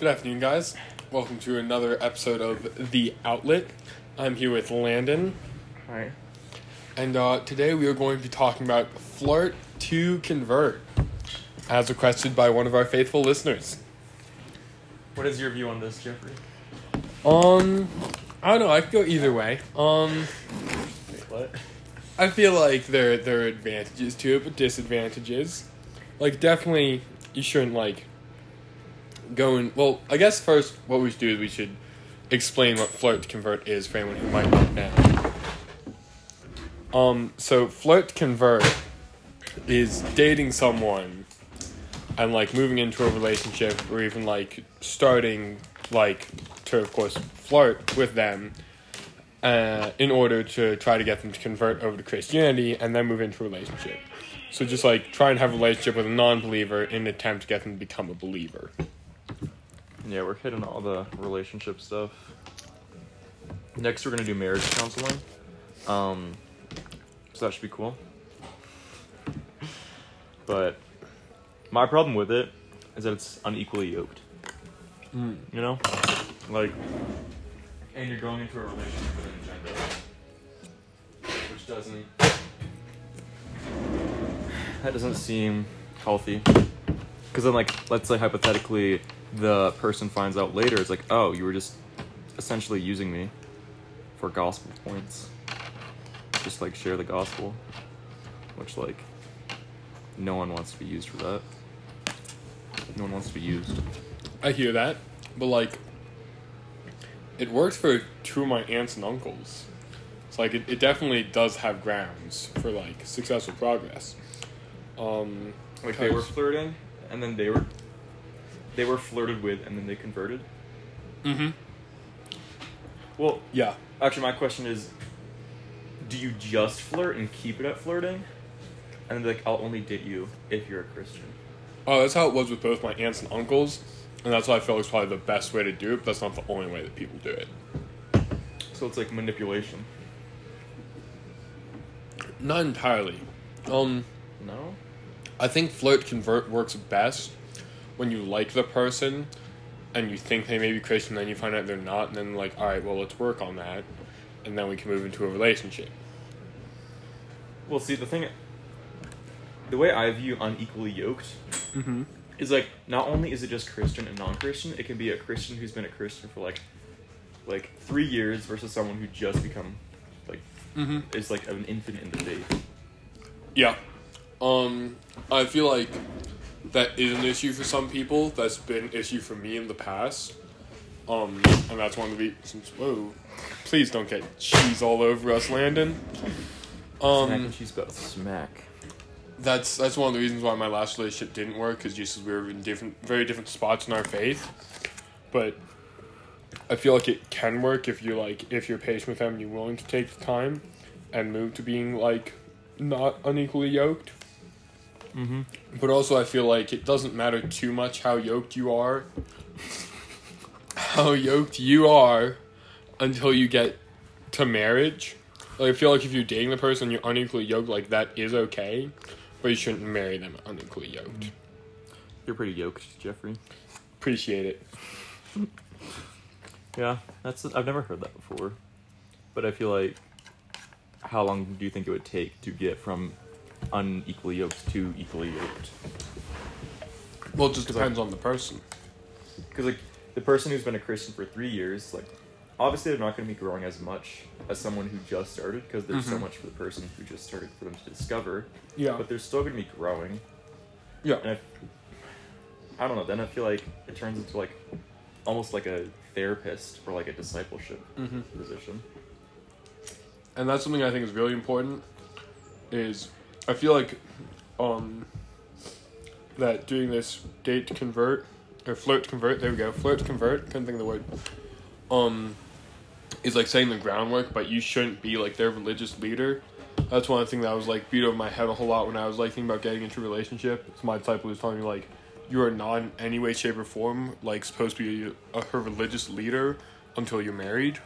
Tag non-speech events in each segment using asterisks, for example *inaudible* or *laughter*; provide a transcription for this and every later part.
Good afternoon, guys. Welcome to another episode of The Outlet. I'm here with Landon, Alright. and uh, today we are going to be talking about flirt to convert, as requested by one of our faithful listeners. What is your view on this, Jeffrey? Um, I don't know. I could go either way. Um, Wait, what? I feel like there there are advantages to it, but disadvantages. Like definitely, you shouldn't like go and well. I guess first, what we should do is we should explain what flirt to convert is for anyone who might not know. Um, so flirt convert is dating someone and like moving into a relationship or even like starting like to of course flirt with them uh, in order to try to get them to convert over to Christianity and then move into a relationship. So just like try and have a relationship with a non-believer in an attempt to get them to become a believer. Yeah, we're hitting all the relationship stuff. Next, we're gonna do marriage counseling. Um, so that should be cool. *laughs* But my problem with it is that it's unequally yoked. Mm. You know, like, and you're going into a relationship with an agenda, which doesn't. That doesn't seem healthy. Because then, like, let's say hypothetically, the person finds out later, it's like, oh, you were just essentially using me for gospel points. Just like share the gospel, which like no one wants to be used for that. No one wants to be used. I hear that, but like, it works for two of my aunts and uncles. It's like it, it definitely does have grounds for like successful progress. Um, Like they were flirting, and then they were they were flirted with, and then they converted. Mhm. Well, Yeah. actually, my question is, do you just flirt and keep it at flirting, and then be like, I'll only date you if you're a Christian? Oh, that's how it was with both my aunts and uncles, and that's why I felt was probably the best way to do it. But that's not the only way that people do it. So it's like manipulation. Not entirely. Um, No. I think flirt convert works best when you like the person and you think they may be Christian, then you find out they're not, and then like, all right, well, let's work on that, and then we can move into a relationship. Well, see, the thing, the way I view unequally yoked Mm-hmm. is like not only is it just Christian and non-Christian, it can be a Christian who's been a Christian for like, like three years versus someone who just become, like, Mm-hmm. is like an infant in the faith. Yeah. Um, I feel like that is an issue for some people. That's been an issue for me in the past. Um, and that's one of the reasons. Whoa! Please don't get cheese all over us, Landon. Smack Um, and she's about smack. that's that's one of the reasons why my last relationship didn't work because just as we were in different, very different spots in our faith. But I feel like it can work if you're like if you're patient with them and you're willing to take the time and move to being like not unequally yoked. Mm-hmm. But also, I feel like it doesn't matter too much how yoked you are, how yoked you are, until you get to marriage. Like, I feel like if you're dating the person you're unequally yoked, like that is okay, but you shouldn't marry them unequally yoked. You're pretty yoked, Jeffrey. Appreciate it. *laughs* Yeah, that's I've never heard that before, but I feel like how long do you think it would take to get from unequally yoked to equally yoked? Well, it just depends on the person. Because like the person who's been a Christian for three years, like obviously they're not going to be growing as much as someone who just started because there's so Mhm. much for the person who just started for them to discover. Yeah. But they're still going to be growing, Yeah. and I, I don't know. Then I feel like it turns into like almost like a therapist or like a discipleship Mm-hmm. position. and that's something I think is really important. Is I feel like um that doing this date to convert or flirt to convert. There we go. Flirt to convert. Couldn't think of the word. Um, is like saying the groundwork, but you shouldn't be like their religious leader. That's one thing that was like beat over my head a whole lot when I was like thinking about getting into a relationship. So my disciple was telling me like, you are not in any way, shape, or form like supposed to be a, her religious leader until you're married.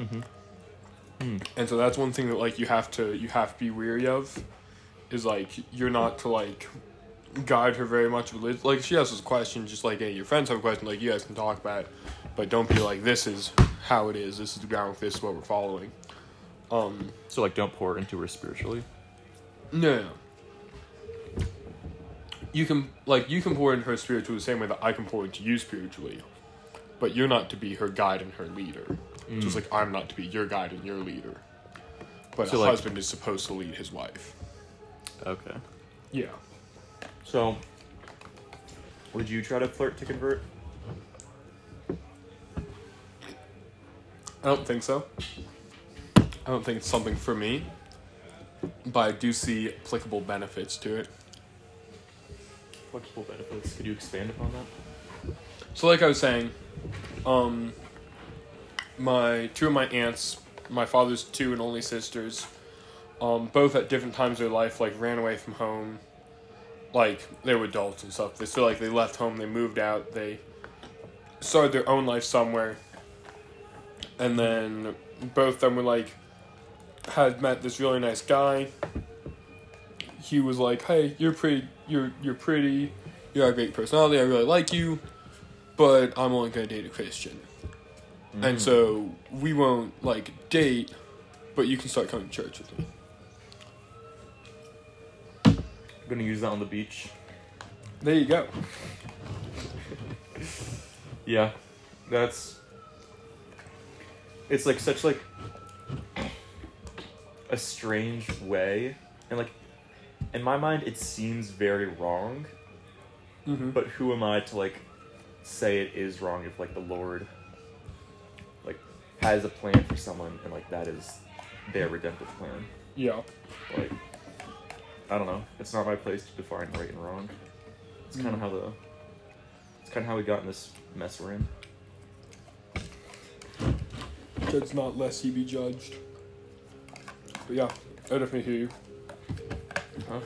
Mm-hmm. And so that's one thing that like you have to you have to be weary of is like you're not to like guide her very much. Like she has this question, just like hey, your friends have a question, like you guys can talk about it, but don't be like this is how it is. This is the ground. This is what we're following. Um, So like, don't pour into her spiritually. no, no. You can like you can pour into her spiritually the same way that I can pour into you spiritually, but you're not to be her guide and her leader. Just like I'm not to be your guide and your leader. But So, a like- husband is supposed to lead his wife. Okay. Yeah. So, would you try to flirt to convert? I don't think so. I don't think it's something for me, but I do see applicable benefits to it. Flexible benefits. Could you expand upon that? So, like I was saying, um, my two of my aunts, my father's two and only sisters, um, both at different times of their life, like ran away from home. Like they were adults and stuff. They feel like they left home, they moved out, they started their own life somewhere, and then both of them were like had met this really nice guy. He was like, "Hey, you're pretty. You're you're pretty. You got a great personality. I really like you." but I'm only gonna date a Christian. And so we won't like date, but you can start coming to church with me. Gonna use that on the beach. There you go. Yeah, that's. It's like such like a strange way, and like in my mind, it seems very wrong. Mm-hmm. But who am I to like say it is wrong if like the Lord like has a plan for someone and like that is their redemptive plan? Yeah. Like I don't know. It's not my place to define right and wrong. It's kind of Mm. how the it's kind of how we got in this mess we're in. Judge not lest he be judged. But yeah, I definitely hear you. Huh?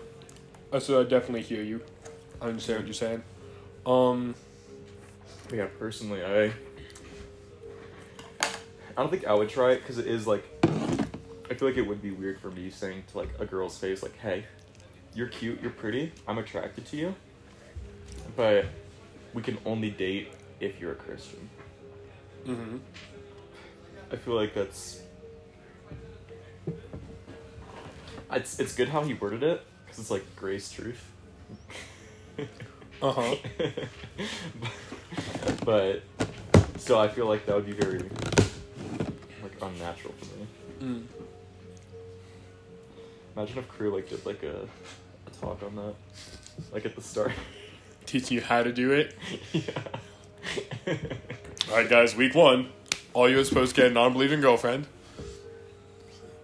I said I definitely hear you. I understand what you're saying. Um, yeah, personally, I I don't think I would try it because it is like I feel like it would be weird for me saying to like a girl's face like, "Hey, you're cute, you're pretty, I'm attracted to you, but we can only date if you're a Christian." mm-hmm. I feel like that's it's it's good how he worded it because it's like grace truth. Uh huh. *laughs* but still, I feel like that would be very like unnatural for me. Mm. Imagine if Cru like did like a, a talk on that, like at the start. *laughs* Teaching you how to do it. *laughs* yeah. All right, guys. Week one. All you are supposed to get a non-believing girlfriend.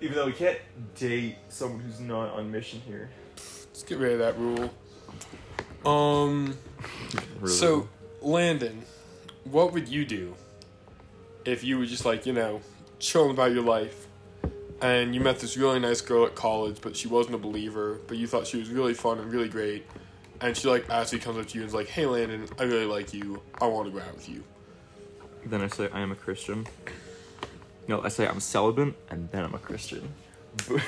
Even though we can't date someone who's not on mission here. Let's get rid of that rule. Um. So, Landon, what would you do if you were just like, you know, chilling about your life and you met this really nice girl at college, but she wasn't a believer, but you thought she was really fun and really great, and she like actually comes up to you and is like, hey, Landon, I really like you. I want to go out with you. Then I say I am a Christian. No, I say I'm celibate, and then I'm a Christian. *laughs*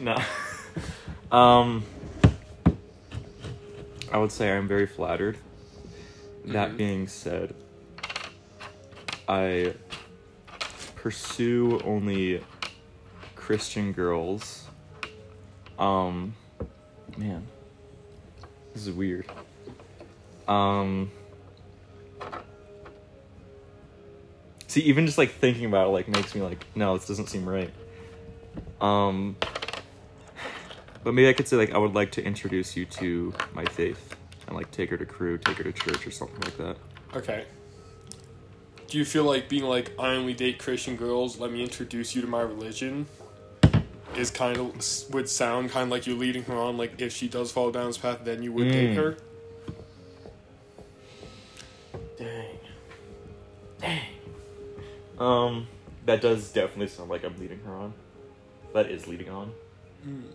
no. *laughs* Um, I would say I'm very flattered. That Mhm. being said, I pursue only Christian girls. Um, man, this is weird. Um. See, even just like thinking about it, like makes me like, no, this doesn't seem right. Um, but maybe I could say like I would like to introduce you to my faith and like take her to Cru, take her to church or something like that. Okay. Do you feel like being like, I only date Christian girls, let me introduce you to my religion? Is kind of, would sound kind of like you're leading her on, like if she does fall down this path, then you would date Mm. her? Dang. Dang. Um, that does definitely sound like I'm leading her on. That is leading on.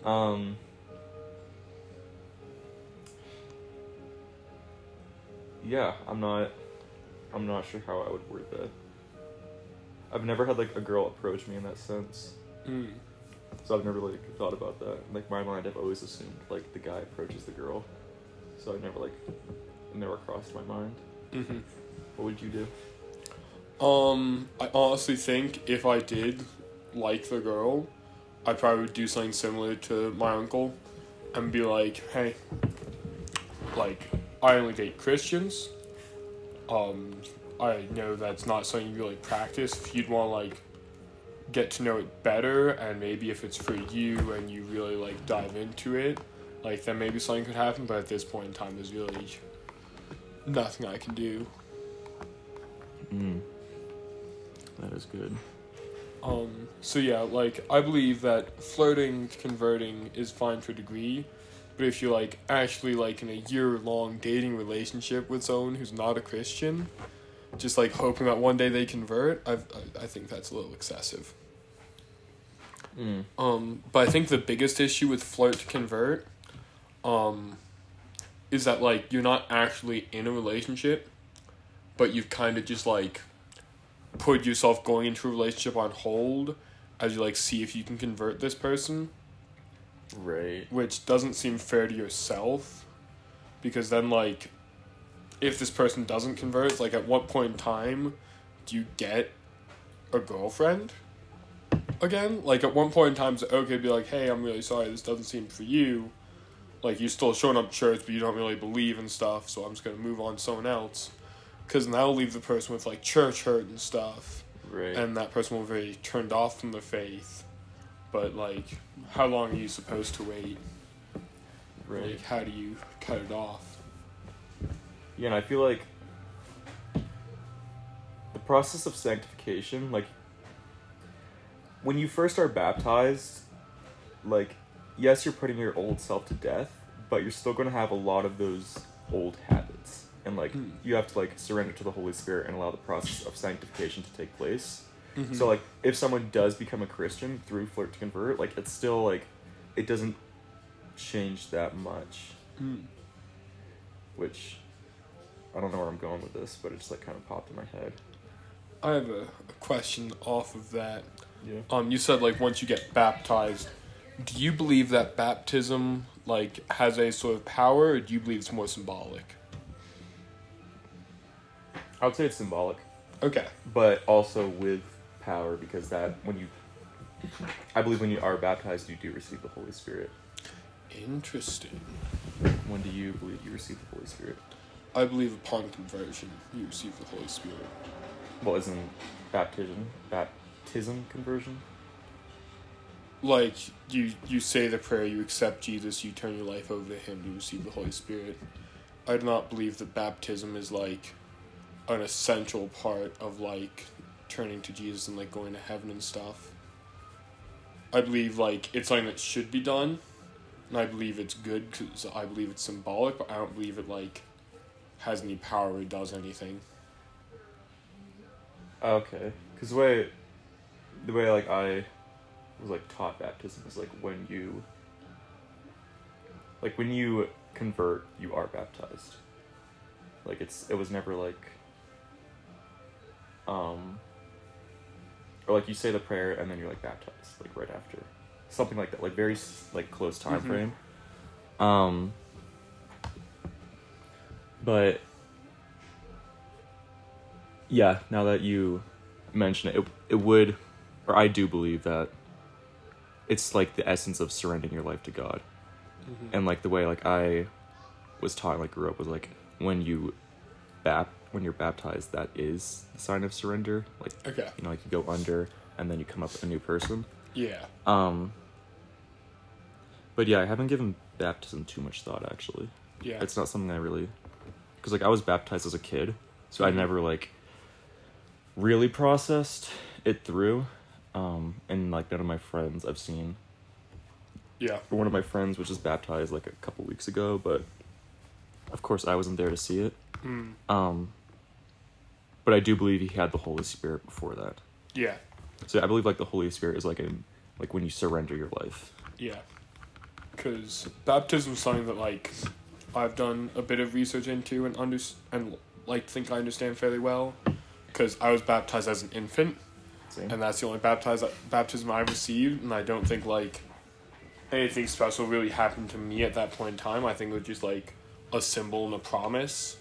Um. Yeah, I'm not. I'm not sure how I would word that. I've never had like a girl approach me in that sense. Mm. So I've never like thought about that. Like my mind, I've always assumed like the guy approaches the girl. So I never like it never crossed my mind. Mm-hmm. What would you do? Um, I honestly think if I did like the girl, I probably would do something similar to my uncle and be like, hey, like, I only date Christians. Um, I know that's not something you really practice. If you'd want to, like, get to know it better, and maybe if it's for you and you really, like, dive into it, like, then maybe something could happen, but at this point in time, there's really nothing I can do. Mm. That is good. Um, so yeah, like I believe that flirting, converting is fine to a degree, but if you're like actually like in a year long dating relationship with someone who's not a Christian, just like hoping that one day they convert, I've, I I think that's a little excessive. Mm. Um, but I think the biggest issue with flirt to convert, um, is that like you're not actually in a relationship, but you've kind of just like put yourself going into a relationship on hold as you like see if you can convert this person, Right. which doesn't seem fair to yourself, because then like, if this person doesn't convert, like at what point in time do you get a girlfriend? Again, like at one point in time, it's okay to be like, "Hey, I'm really sorry, this doesn't seem for you." Like you're still showing up to church, but you don't really believe and stuff. So I'm just gonna move on to someone else, because that'll leave the person with like church hurt and stuff, Right. and that person will be very turned off from the faith. But like, how long are you supposed to wait? right. Like, how do you cut it off? Yeah, and I feel like the process of sanctification, like when you first are baptized, like yes, you're putting your old self to death, but you're still going to have a lot of those old habits. And like Hmm. you have to like surrender to the Holy Spirit and allow the process of sanctification to take place. Mm-hmm. So like if someone does become a Christian through flirt to convert, like it's still like it doesn't change that much, Mm. which I don't know where I'm going with this, but it just like kind of popped in my head. I have a, a question off of that. Yeah. Um, you said like once you get baptized, do you believe that baptism like has a sort of power, or do you believe it's more symbolic? I would say it's symbolic, Okay. but also with power because that when you I believe when you are baptized you do receive the Holy Spirit. Interesting. When do you believe you receive the Holy Spirit? I believe upon conversion you receive the Holy Spirit. Well, isn't baptism baptism conversion? Like you, you say the prayer, you accept Jesus, you turn your life over to Him, you receive the Holy Spirit. I do not believe that baptism is like an essential part of like turning to Jesus and like going to heaven and stuff. I believe like it's something that should be done, and I believe it's good because I believe it's symbolic, but I don't believe it like has any power or does anything. Okay, because the way the way like I was like taught baptism is like when you like when you convert you are baptized. Like it's it was never like um or like you say the prayer and then you're like baptized like right after. Something like that like very like close time Mhm. frame. Um but yeah now that you mention it, it it would or i do believe that it's like the essence of surrendering your life to god. And like the way like i was taught like grew up was like when you bap when you're baptized that is the sign of surrender like Okay. you know like you go under and then you come up a new person Yeah. um but yeah i haven't given baptism too much thought actually Yeah. it's not something i really because like i was baptized as a kid so i Mhm. never like really processed it through um and like none of my friends i've seen yeah. one of my friends was just baptized like a couple weeks ago but of course i wasn't there to see it Mm. um but i do believe he had the holy spirit before that Yeah. so i believe like the holy spirit is like a like when you surrender your life Yeah. Because baptism is something that like I've done a bit of research into and under and like think I understand fairly well. Because I was baptized as an infant, Same. and that's the only baptize baptism I received, and I don't think like anything special really happened to me at that point in time. I think it was just like a symbol and a promise,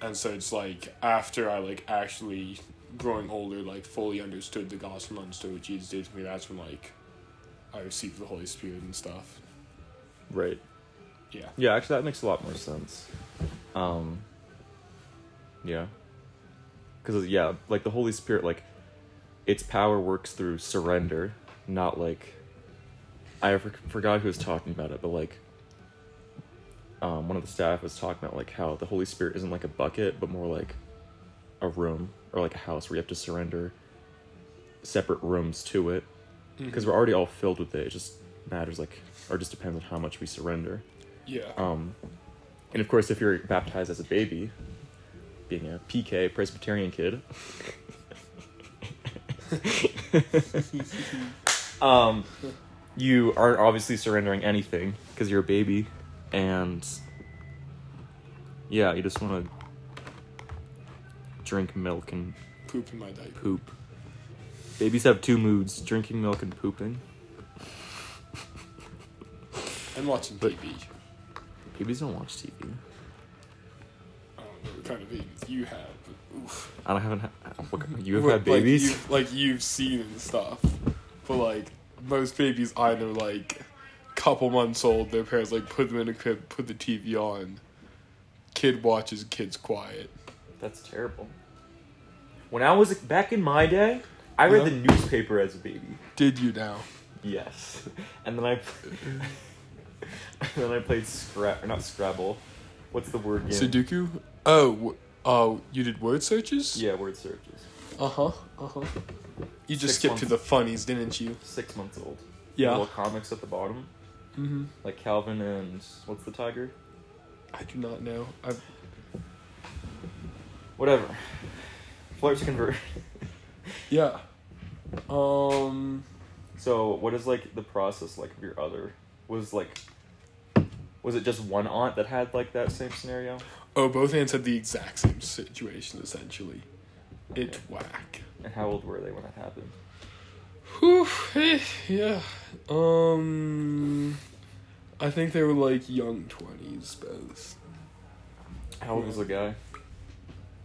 and so it's like after I like actually growing older, like fully understood the gospel, and understood what Jesus did to me. That's when like I received the Holy Spirit and stuff. Right. Yeah. Yeah, actually, that makes a lot more sense. Um, yeah. Because, yeah, like the Holy Spirit, like, its power works through surrender, not like. I for- forgot who was talking about it, but like. Um, one of the staff was talking about like how the Holy Spirit isn't like a bucket, but more like a room or like a house where you have to surrender separate rooms to it because we're already all filled with it. It just matters like, or just depends on how much we surrender. Yeah. Um, and of course, if you're baptized as a baby, being a PK Presbyterian kid, *laughs* *laughs* um, you aren't obviously surrendering anything because you're a baby, and yeah, you just want to drink milk and Poop in my diaper. poop. Babies have two moods: drinking milk and pooping. *laughs* And watching But- TV. Babies don't watch TV. I don't know what kind of babies you have. But oof. I don't haven't. *laughs* Ha- you have had babies. Like you've, like you've seen and stuff. But like most babies I know like couple months old, their parents like put them in a crib, put the TV on. Kid watches, kid's quiet. That's terrible. When I was back in my day, I read Yeah. the newspaper as a baby. Did you now? Yes, *laughs* and then I, and *laughs* then I played Scrab or not Scrabble. What's the word game? Sudoku? Oh, oh, you did word searches? Yeah, word searches. Uh huh. Uh huh. You just Six skipped months. to the funnies, didn't you? Six months old. Yeah. Little comics at the bottom, Mm-hmm. like Calvin and what's the tiger? I do not know. I've Whatever. Flirt to convert. *laughs* yeah. Um. So, what is like the process like of your other? Was like, was it just one aunt that had like that same scenario? Oh, both aunts had the exact same situation. Essentially, it's whack. And how old were they when it happened? Whew, eh, yeah. Um, I think they were like young twenties, both How old was the guy?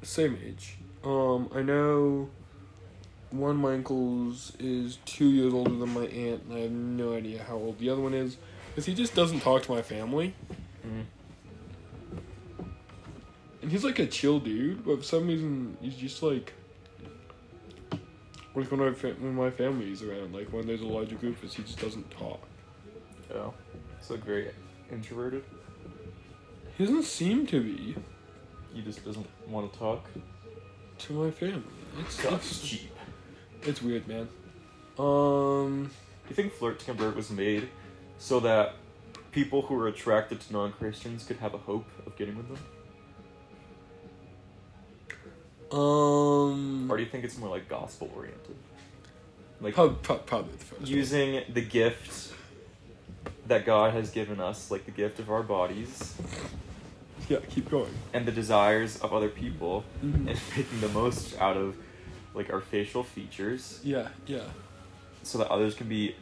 same age. Um, I know one of my uncles is two years older than my aunt, and I have no idea how old the other one is, because he just doesn't talk to my family, Mm. and he's like a chill dude, but for some reason he's just like. Like when, I, fa- when my family's around, like when there's a larger group, of us, he just doesn't talk. Oh, so like very introverted. He doesn't seem to be He just doesn't want to talk. to my family. It's it's, cheap. it's weird, man. Um, Do you think flirt to convert was made so that people who are attracted to non-Christians could have a hope of getting with them, um, or do you think it's more like gospel oriented? Like prob- prob- probably the first. one. using the gift that God has given us, like the gift of our bodies Yeah, keep going. and the desires of other people, Mhm. and making the most out of like our facial features, Yeah, yeah. so that others can be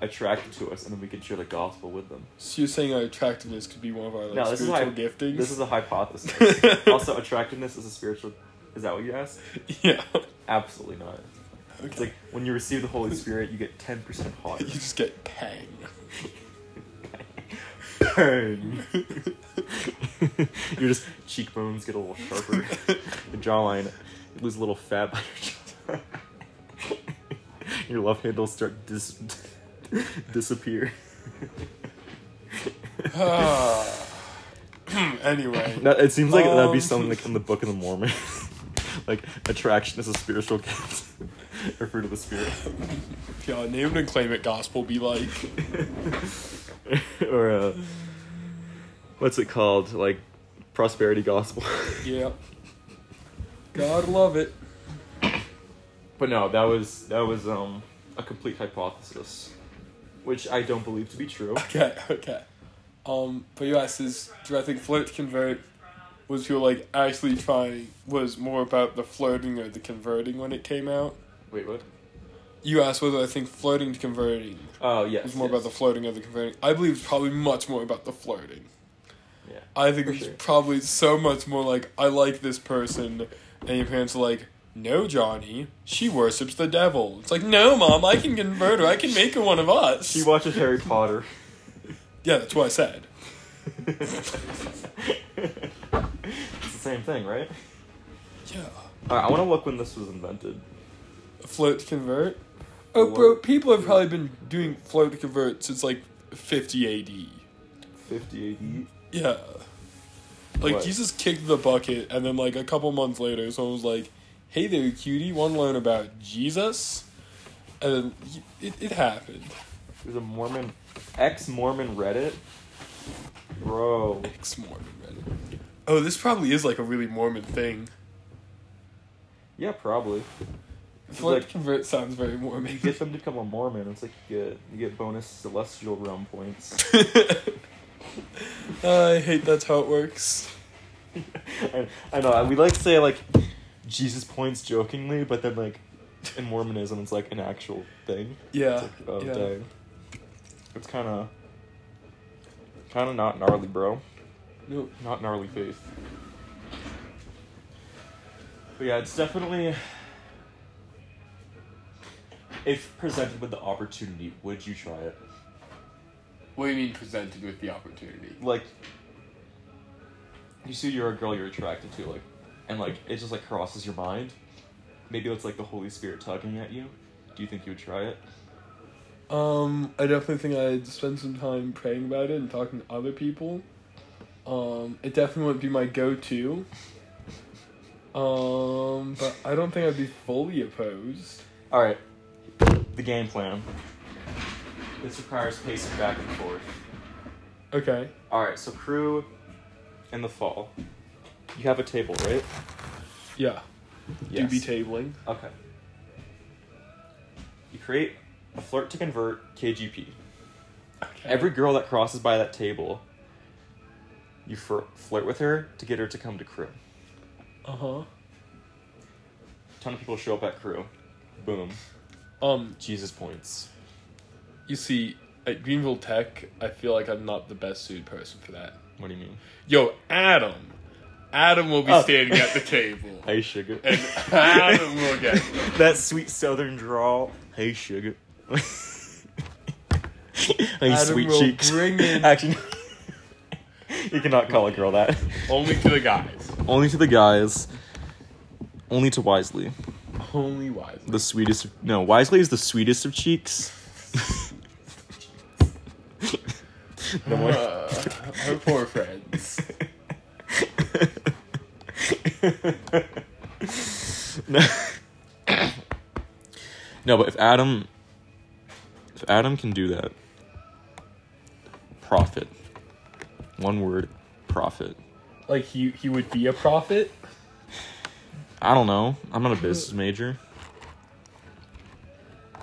attracted to us, and then we can share the gospel with them. So you're saying our attractiveness could be one of our like No, this is spiritual hy- giftings? This is a hypothesis. *laughs* also, attractiveness is a spiritual. Is that what you asked? *laughs* yeah. Absolutely not. Okay. It's like when you receive the Holy Spirit, you get ten percent hotter. you just get pang. *laughs* Bang. Your just cheekbones get a little sharper. *laughs* Your jawline, you lose a little fat by your jaw. Your love handles start dis- disappear. Ah. *clears throat* anyway, it seems like that'd be Um. something like in the Book of the Mormon. Like attraction is a spiritual gift, *laughs* or fruit of the spirit, yeah, name it and claim it. Gospel be like. *laughs* or uh, what's it called? Like prosperity gospel. *laughs* Yeah. God love it. But no, that was that was um a complete hypothesis, which I don't believe to be true. Okay, okay. Um, but you asked is do I think flirt convert was people like actually trying was more about the flirting or the converting when it came out? Wait, what? You asked whether I think flirting to converting Oh yes. is more about the flirting of the converting. I believe it's probably much more about the flirting. Yeah. I think it's sure. probably so much more like I like this person, and your parents are like, "No, Johnny, she worships the devil." It's like, "No, mom, I can convert her. I can make her one of us." She watches Harry Potter. yeah, that's what I said. *laughs* it's the same thing, right? Yeah, Alright, I want to look when this was invented. flirt to convert. Oh, bro, people have probably been doing flirt to convert since like 50 AD. 50 AD. Yeah. Like What? Jesus kicked the bucket, and then like a couple months later, someone was like, "Hey there, cutie, want to learn about Jesus?" And then y- it, it happened. There's a Mormon, ex-Mormon Reddit. Bro. Ex Mormon Reddit. Oh, this probably is like a really Mormon thing. Yeah, probably. Float like- convert *laughs* sounds very Mormon. You get them to become a Mormon. It's like you get you get bonus celestial realm points. *laughs* I hate that's how it works. *laughs* I, I know we like to say like Jesus points jokingly, but then like in Mormonism it's like an actual thing. Yeah. It's like, oh yeah. dang. It's kind of kind of not gnarly, bro. No. Not gnarly faith. But yeah, it's definitely. If presented with the opportunity, would you try it? What do you mean presented with the opportunity? Like, you see, you're a girl you're attracted to, like, and like it just like crosses your mind. Maybe it's like the Holy Spirit tugging at you. Do you think you would try it? Um, I definitely think I'd spend some time praying about it and talking to other people. Um, it definitely wouldn't be my go-to. Um, but I don't think I'd be fully opposed. All right, the game plan. This requires pacing back and forth. Okay. All right, so Cru in the fall. You have a table, right? Yeah. Yes. Do be tabling. Okay. You create a flirt to convert KGP. Okay. Every girl that crosses by that table, you fr- flirt with her to get her to come to Cru. Uh huh. ton of people show up at Cru. Boom. Um, Jesus points. you see, at Greenville Tech, I feel like I'm not the best suited person for that. What do you mean? Yo, Adam. Adam will be Oh. standing at the table. *laughs* Hey, sugar. And Adam will get *laughs* that sweet southern drawl. Hey, sugar. *laughs* hey, Adam sweet will cheeks. bring in- you cannot call a girl that. *laughs* only to the guys. Only to the guys. Only to Wisely. Only wise. The sweetest. Of, no, Wisely is the sweetest of cheeks. no *laughs* more. Uh, our poor friends. no. *laughs* no, but if Adam, if Adam can do that, profit. One word, profit. Like he he would be a prophet. I don't know. I'm not a business major.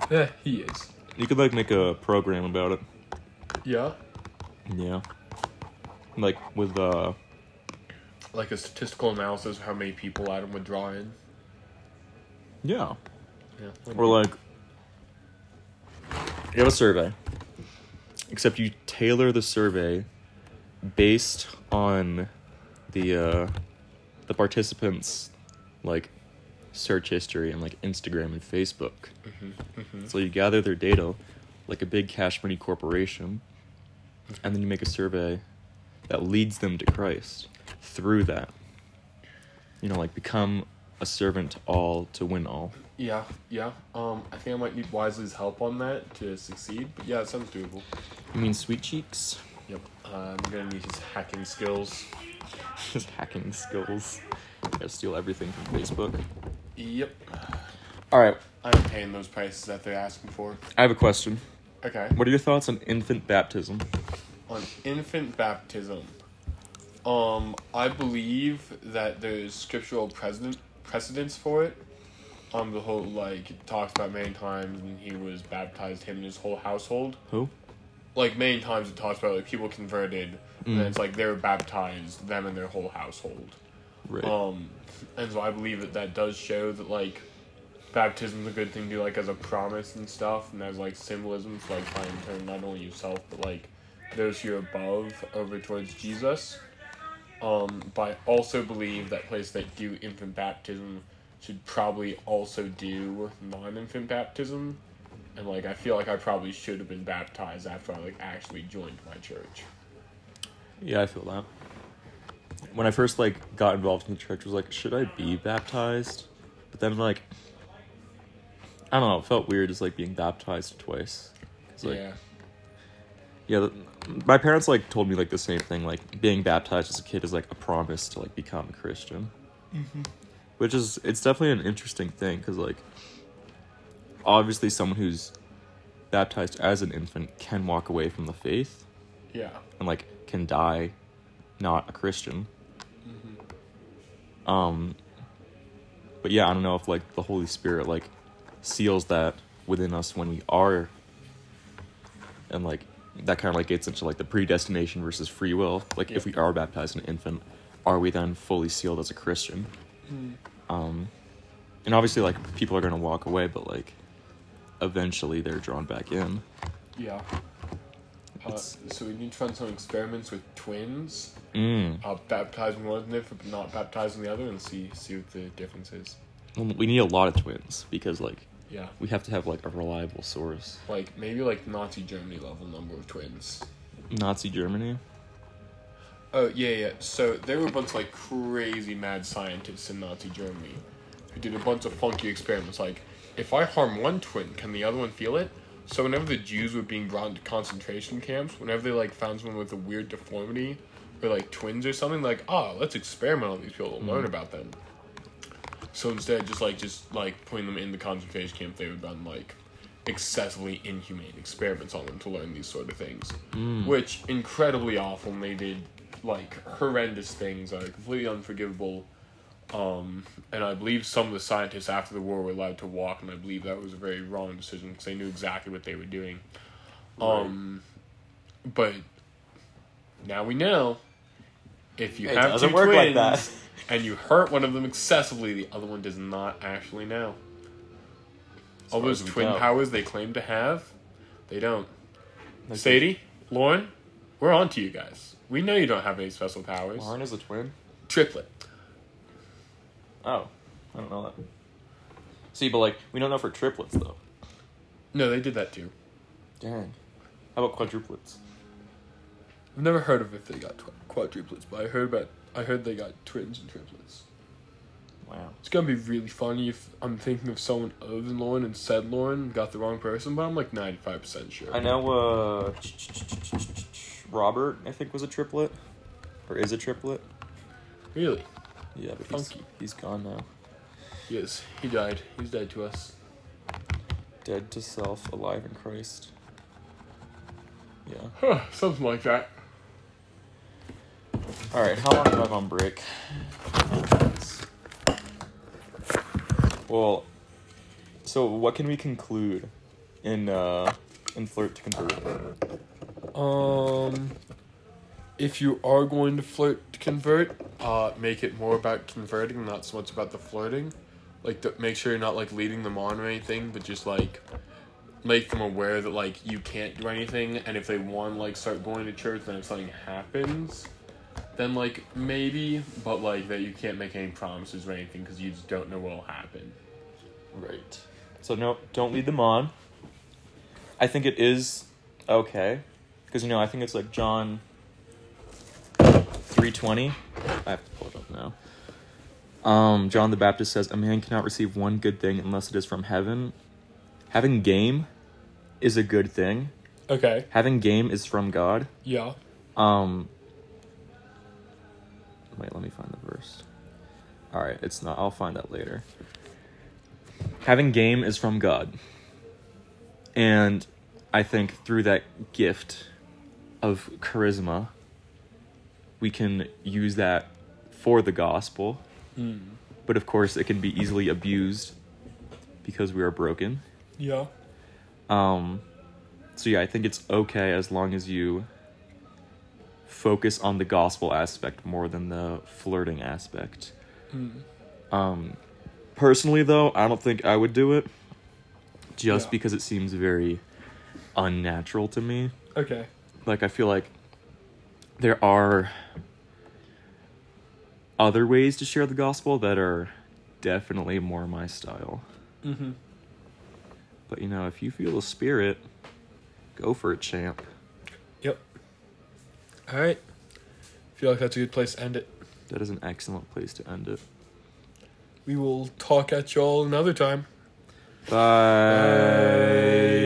Yeah, he is. You could like make a program about it. Yeah. Yeah. Like with uh Like a statistical analysis of how many people Adam would draw in. yeah. Yeah. Or like you have a survey. Except you tailor the survey based on the uh the participants like search history and like Instagram and Facebook. So you gather their data like a big cash money corporation and then you make a survey that leads them to Christ through that. You know, like become a servant to all to win all. Yeah, yeah. Um, I think I might need Wisely's help on that to succeed. But yeah, it sounds doable. You mean sweet cheeks? Yep. Uh, I'm gonna need his hacking skills. *laughs* his hacking skills. Gotta steal everything from Facebook. Yep. Alright, I'm paying those prices that they're asking for. I have a question. Okay. What are your thoughts on infant baptism? On infant baptism, um, I believe that there's scriptural precedent precedence for it. Um, the whole like it talks about many times when he was baptized, him and his whole household. Who? Like many times it talks about like people converted, and Mm. it's like they're baptized, them and their whole household. Right. Um, and so I believe that that does show that like baptism's a good thing to do like as a promise and stuff, and as like symbolism to like try and turn not only yourself but like those who are above over towards Jesus. Um, but I also believe that places that do infant baptism should probably also do non-infant baptism, and like I feel like I probably should have been baptized after I like actually joined my church. Yeah, I feel that. When I first like got involved in the church, I was like, should I be baptized? But then like, I don't know, it felt weird just like being baptized twice. 'Cause, like, yeah. Yeah, th- my parents like told me like the same thing. Like being baptized as a kid is like a promise to like become a Christian, mm-hmm. which is it's definitely an interesting thing because like obviously someone who's baptized as an infant can walk away from the faith Yeah. and like can die not a Christian. Um, but yeah, I don't know if like the Holy Spirit like seals that within us when we are, and like that kind of like gets into like the predestination versus free will. Like if we are baptized an infant, are we then fully sealed as a Christian? Um, and obviously like people are gonna walk away, but like eventually they're drawn back in. Yeah. Uh, so we need to run some experiments with twins. Mm. Uh, baptizing one of them, but not baptizing the other, and see see what the difference is. Well, we need a lot of twins because like Yeah. we have to have like a reliable source. Like maybe like Nazi Germany level number of twins. Nazi Germany. Oh yeah, yeah. So there were a bunch of like crazy mad scientists in Nazi Germany who did a bunch of funky experiments. Like, if I harm one twin, can the other one feel it? So whenever the Jews were being brought into concentration camps, whenever they like found someone with a weird deformity or like twins or something, like ah, let's experiment on these people and learn about them. So instead, just like just like putting them in the concentration camp, they would run like excessively inhumane experiments on them to learn these sort of things, which incredibly awful. And they did like horrendous things that are completely unforgivable. Um, and I believe some of the scientists after the war were allowed to walk, and I believe that was a very wrong decision because they knew exactly what they were doing. Um, but now we know if you It have doesn't two work like twins that. *laughs* and you hurt one of them excessively, the other one does not actually know. All those twin know. powers they claim to have, they don't. Like, Sadie, Lauren, we're on to you guys. We know you don't have any special powers. Lauren is a twin. Triplet. Oh, I don't know that. See, but like we don't know for triplets though. No, they did that too. Dang. How about quadruplets? I've never heard of if they got tw- quadruplets, but I heard about I heard they got twins and triplets. Wow. It's gonna be really funny if I'm thinking of someone other than Lauren and said Lauren got the wrong person, but I'm like ninety five percent sure. I know. uh Robert, I think, was a triplet, or is a triplet. Really? Yeah, but he's, he's gone now. Yes, he died. He's dead to us. Dead to self, alive in Christ. Yeah. Huh, something like that. All right. How long do I have on break? Well, so what can we conclude in uh in flirt to convert? Um, if you are going to flirt to convert, uh, make it more about converting, not so much about the flirting. Like, make sure you're not like leading them on or anything, but just like make them aware that like you can't do anything, and if they want like start going to church, then if something happens, then like maybe, but like that you can't make any promises or anything because you just don't know what will happen. Right. So no, don't lead them on. I think it is okay, because you know I think it's like John three twenty. I have to pull it up now. Um, John the Baptist says, "A man cannot receive one good thing unless it is from heaven. Having game is a good thing. Okay. Having game is from God. Yeah. Um, wait, let me find the verse. All right, it's not. I'll find that later. Having game is from God, and I think through that gift of charisma, we can use that for the gospel. But of course, it can be easily abused because we are broken. Yeah. Um, so yeah, I think it's okay as long as you focus on the gospel aspect more than the flirting aspect. Um, Personally, though, I don't think I would do it. Just Yeah. because it seems very unnatural to me. Okay. Like I feel like there are other ways to share the gospel that are definitely more my style. Mm-hmm. But you know, if you feel the spirit, go for it, champ. Yep. All right. Feel like that's a good place to end it. That is an excellent place to end it. We will talk at y'all another time. Bye.